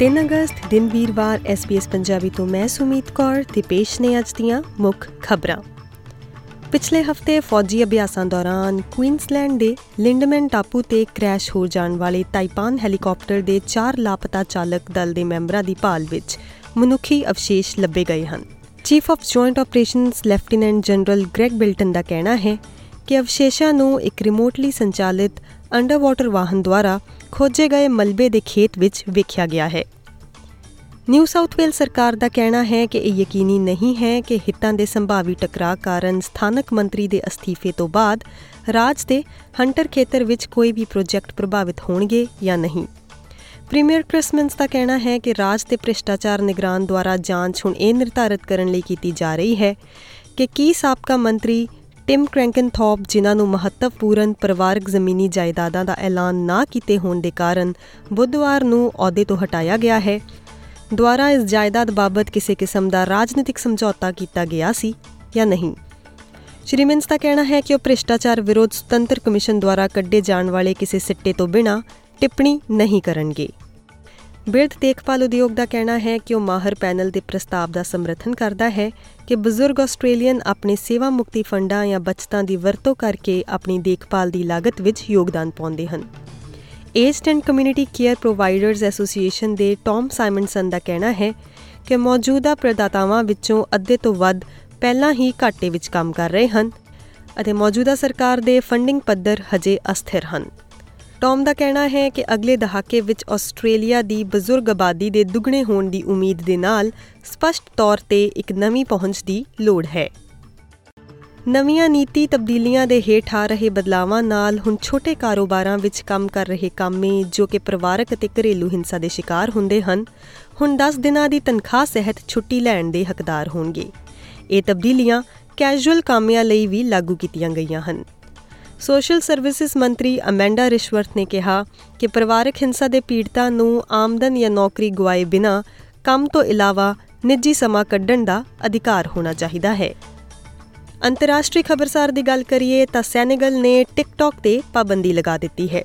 3 ਅਗਸਤ, ਦਿਨ ਵੀਰਵਾਰ SBS ਪੰਜਾਬੀ ਤੋਂ ਮੈਂ ਸੁਮੀਤ ਕੌਰ ਤੇ ਪੇਸ਼ ਨੇ ਅੱਜ ਦੀਆਂ ਮੁੱਖ ਖਬਰਾਂ। ਪਿਛਲੇ ਹਫ਼ਤੇ ਫੌਜੀ ਅਭਿਆਸਾਂ ਦੌਰਾਨ ਕੁਈਨਸਲੈਂਡ ਦੇ ਲਿੰਡਮੈਨ ਟਾਪੂ ਤੇ ਕ੍ਰੈਸ਼ ਹੋ ਜਾਣ ਵਾਲੇ ਤਾਈਪਾਨ ਹੈਲੀਕਾਪਟਰ ਦੇ 4 ਲਾਪਤਾ ਚਾਲਕ ਦਲ ਦੇ ਮੈਂਬਰਾਂ ਦੀ ਭਾਲ ਵਿੱਚ ਮਨੁੱਖੀ ਅਵਸ਼ੇਸ਼ ਲੱਭੇ ਗਏ ਹਨ। Chief of joint operations lieutenant general Greg Bilton ਦਾ ਕਹਿਣਾ ਹੈ ਕਿ ਅਵਸ਼ੇਸ਼ਾਂ ਨੂੰ ਇੱਕ ਰਿਮੋਟਲੀ ਸੰਚਾਲਿਤ ਅੰਡਰਵਾਟਰ ਵਾਹਨ ਦੁਆਰਾ ਖੋਜੇ ਗਏ ਮਲਬੇ ਦੇ ਖੇਤ ਵਿੱਚ ਵੇਖਿਆ ਗਿਆ ਹੈ। ਨਿਊ ਸਾਊਥ ਵੇਲ ਸਰਕਾਰ ਦਾ ਕਹਿਣਾ ਹੈ ਕਿ ਇਹ ਯਕੀਨੀ ਨਹੀਂ ਹੈ ਕਿ ਹਿੱਤਾਂ ਦੇ ਸੰਭਾਵੀ ਟਕਰਾਅ ਕਾਰਨ ਸਥਾਨਕ ਮੰਤਰੀ ਦੇ ਅਸਤੀਫੇ ਤੋਂ ਬਾਅਦ ਰਾਜ ਦੇ ਹੰਟਰ ਖੇਤਰ ਵਿੱਚ ਕੋਈ ਵੀ ਪ੍ਰੋਜੈਕਟ ਪ੍ਰਭਾਵਿਤ ਹੋਣਗੇ ਜਾਂ ਨਹੀਂ। ਪ੍ਰੀਮੀਅਰ ਕ੍ਰਿਸਮਸ ਦਾ ਕਹਿਣਾ ਹੈ ਕਿ ਰਾਜ ਦੇ ਭ੍ਰਿਸ਼ਟਾਚਾਰ ਨਿਗਰਾਨ ਦੁਆਰਾ ਜਾਂਚ ਹੁਣ ਇਹ ਨਿਰਧਾਰਿਤ ਕਰਨ ਲਈ ਕੀਤੀ ਜਾ ਰਹੀ ਹੈ ਕਿ ਕੀ ਸਾਬਕਾ ਮੰਤਰੀ ਟਿਮ ਕ੍ਰੈਂਕਨਥੌਪ, ਜਿਨ੍ਹਾਂ ਨੂੰ ਮਹੱਤਵਪੂਰਨ ਪਰਿਵਾਰਕ ਜ਼ਮੀਨੀ ਜਾਇਦਾਦਾਂ ਦਾ ਐਲਾਨ ਨਾ ਕੀਤੇ ਹੋਣ ਦੇ ਕਾਰਨ ਬੁੱਧਵਾਰ ਨੂੰ ਅਹੁਦੇ ਤੋਂ ਹਟਾਇਆ ਗਿਆ ਹੈ। ਦੁਆਰਾ ਇਸ ਜਾਇਦਾਦ ਬਾਬਤ ਕਿਸੇ ਕਿਸਮ ਦਾ ਰਾਜਨੀਤਿਕ ਸਮਝੌਤਾ ਕੀਤਾ ਗਿਆ ਸੀ ਜਾਂ ਨਹੀਂ? ਸ਼੍ਰੀ ਮਿੰਸ ਦਾ ਕਹਿਣਾ ਹੈ ਕਿ ਉਹ ਭ੍ਰਿਸ਼ਟਾਚਾਰ ਵਿਰੋਧ ਸੁਤੰਤਰ ਕਮਿਸ਼ਨ ਦੁਆਰਾ ਕੱਢੇ ਜਾਣ ਵਾਲੇ ਕਿਸੇ ਸਿੱਟੇ ਤੋਂ ਬਿਨਾਂ ਟਿੱਪਣੀ ਨਹੀਂ ਕਰਨਗੇ। ਬਿਰਧ ਦੇਖਭਾਲ ਉਦਯੋਗ ਦਾ ਕਹਿਣਾ ਹੈ ਕਿ ਉਹ ਮਾਹਰ ਪੈਨਲ ਦੇ ਪ੍ਰਸਤਾਵ ਦਾ ਸਮਰਥਨ ਕਰਦਾ ਹੈ ਕਿ ਬਜ਼ੁਰਗ ਆਸਟ੍ਰੇਲੀਅਨ ਆਪਣੇ ਸੇਵਾ ਮੁਕਤੀ ਫੰਡਾਂ ਜਾਂ ਬਚਤਾਂ ਦੀ ਵਰਤੋਂ ਕਰਕੇ ਆਪਣੀ ਦੇਖਭਾਲ ਦੀ ਲਾਗਤ ਵਿੱਚ ਯੋਗਦਾਨ ਪਾਉਂਦੇ ਹਨ। Aged and community care providers association ਦੇ ਟੌਮ ਸਾਈਮਨਸਨ ਦਾ ਕਹਿਣਾ ਹੈ ਕਿ ਮੌਜੂਦਾ ਪ੍ਰਦਾਤਾਵਾਂ ਵਿੱਚੋਂ ਅੱਧੇ ਤੋਂ ਵੱਧ ਪਹਿਲਾਂ ਹੀ ਘਾਟੇ ਵਿੱਚ ਕੰਮ ਕਰ ਰਹੇ ਹਨ ਅਤੇ ਮੌਜੂਦਾ ਸਰਕਾਰ ਦੇ ਫੰਡਿੰਗ ਪੱਧਰ ਹਜੇ ਅਸਥਿਰ ਹਨ। ਟੌਮ ਦਾ ਕਹਿਣਾ ਹੈ ਕਿ ਅਗਲੇ ਦਹਾਕੇ ਵਿੱਚ ਆਸਟ੍ਰੇਲੀਆ ਦੀ ਬਜ਼ੁਰਗ ਆਬਾਦੀ ਦੇ ਦੁੱਗਣੇ ਹੋਣ ਦੀ ਉਮੀਦ ਦੇ ਨਾਲ ਸਪਸ਼ਟ ਤੌਰ ਤੇ ਇੱਕ ਨਵੀਂ ਪਹੁੰਚ ਦੀ ਲੋੜ ਹੈ। ਨਵੀਆਂ ਨੀਤੀ ਤਬਦੀਲੀਆਂ ਦੇ ਹੇਠ ਆ ਰਹੇ ਬਦਲਾਵਾਂ ਨਾਲ ਹੁਣ ਛੋਟੇ ਕਾਰੋਬਾਰਾਂ ਵਿੱਚ ਕੰਮ ਕਰ ਰਹੇ ਕਾਮੇ ਜੋ ਕਿ ਪਰਿਵਾਰਕ ਅਤੇ ਘਰੇਲੂ ਹਿੰਸਾ ਦੇ ਸ਼ਿਕਾਰ ਹੁੰਦੇ ਹਨ, ਹੁਣ 10 ਦਿਨਾਂ ਦੀ ਤਨਖਾਹ ਸਹਿਤ ਛੁੱਟੀ ਲੈਣ ਦੇ ਹੱਕਦਾਰ ਹੋਣਗੇ। ਇਹ ਤਬਦੀਲੀਆਂ ਕੈਜੂਅਲ ਕਾਮਿਆਂ ਲਈ ਵੀ ਲਾਗੂ ਕੀਤੀਆਂ ਗਈਆਂ ਹਨ। ਸੋਸ਼ਲ ਸਰਵਿਸਿਜ਼ ਮੰਤਰੀ ਅਮੈਂਡਾ ਰਿਸ਼ਵਰਤ ਨੇ ਕਿਹਾ ਕਿ ਪਰਿਵਾਰਕ ਹਿੰਸਾ ਦੇ ਪੀੜਤਾਂ ਨੂੰ ਆਮਦਨ ਜਾਂ ਨੌਕਰੀ ਗਵਾਏ ਬਿਨਾ ਕੰਮ ਤੋਂ ਇਲਾਵਾ ਨਿੱਜੀ ਸਮਾਂ ਕੱਢਣ ਦਾ ਅਧਿਕਾਰ ਹੋਣਾ ਚਾਹੀਦਾ ਹੈ। ਅੰਤਰਰਾਸ਼ਟਰੀ ਖਬਰਸਾਰ ਦੀ ਗੱਲ ਕਰੀਏ ਤਾਂ ਸੈਨੇਗਲ ਨੇ ਟਿਕਟੌਕ ਤੇ ਪਾਬੰਦੀ ਲਗਾ ਦਿੱਤੀ ਹੈ।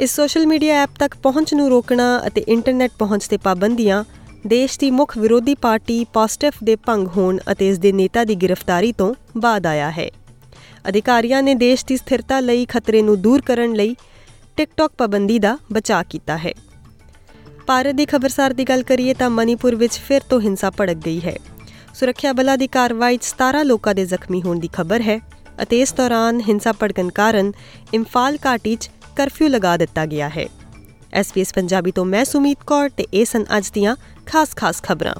ਇਸ ਸੋਸ਼ਲ ਮੀਡੀਆ ਐਪ ਤੱਕ ਪਹੁੰਚ ਨੂੰ ਰੋਕਣਾ ਅਤੇ ਇੰਟਰਨੈਟ ਪਹੁੰਚ ਤੇ ਪਾਬੰਦੀਆਂ ਦੇਸ਼ ਦੀ ਮੁੱਖ ਵਿਰੋਧੀ ਪਾਰਟੀ ਪੋਸਟਿਫ ਦੇ ਭੰਗ ਹੋਣ ਅਤੇ ਇਸ ਦੇ ਨੇਤਾ ਦੀ ਗ੍ਰਿਫਤਾਰੀ ਤੋਂ ਬਾਅਦ ਆਇਆ ਹੈ। ਅਧਿਕਾਰੀਆਂ ਨੇ ਦੇਸ਼ ਦੀ ਸਥਿਰਤਾ ਲਈ ਖਤਰੇ ਨੂੰ ਦੂਰ ਕਰਨ ਲਈ ਟਿਕਟੌਕ ਪਾਬੰਦੀ ਦਾ ਬਚਾਅ ਕੀਤਾ ਹੈ। ਭਾਰਤ ਦੀ ਖਬਰਸਾਰ ਦੀ ਗੱਲ ਕਰੀਏ ਤਾਂ ਮਨੀਪੁਰ ਵਿੱਚ ਫਿਰ ਤੋਂ ਹਿੰਸਾ ਭੜਕ ਗਈ ਹੈ। ਸੁਰੱਖਿਆ ਬਲਾਂ ਦੀ ਕਾਰਵਾਈ 'ਚ 17 ਲੋਕਾਂ ਦੇ ਜ਼ਖਮੀ ਹੋਣ ਦੀ ਖਬਰ ਹੈ ਅਤੇ ਇਸ ਦੌਰਾਨ ਹਿੰਸਾ ਭੜਕਣ ਕਾਰਨ ਇੰਫਾਲ ਘਾਟੀ 'ਚ ਕਰਫਿਊ ਲਗਾ ਦਿੱਤਾ ਗਿਆ ਹੈ। ਐਸਪੀਐਸ ਪੰਜਾਬੀ ਤੋਂ ਮੈਂ ਸੁਮੀਤ ਕੌਰ ਤੇ ਇਹ ਸਨ ਅੱਜ ਦੀਆਂ ਖਾਸ-ਖਾਸ ਖਬਰਾਂ।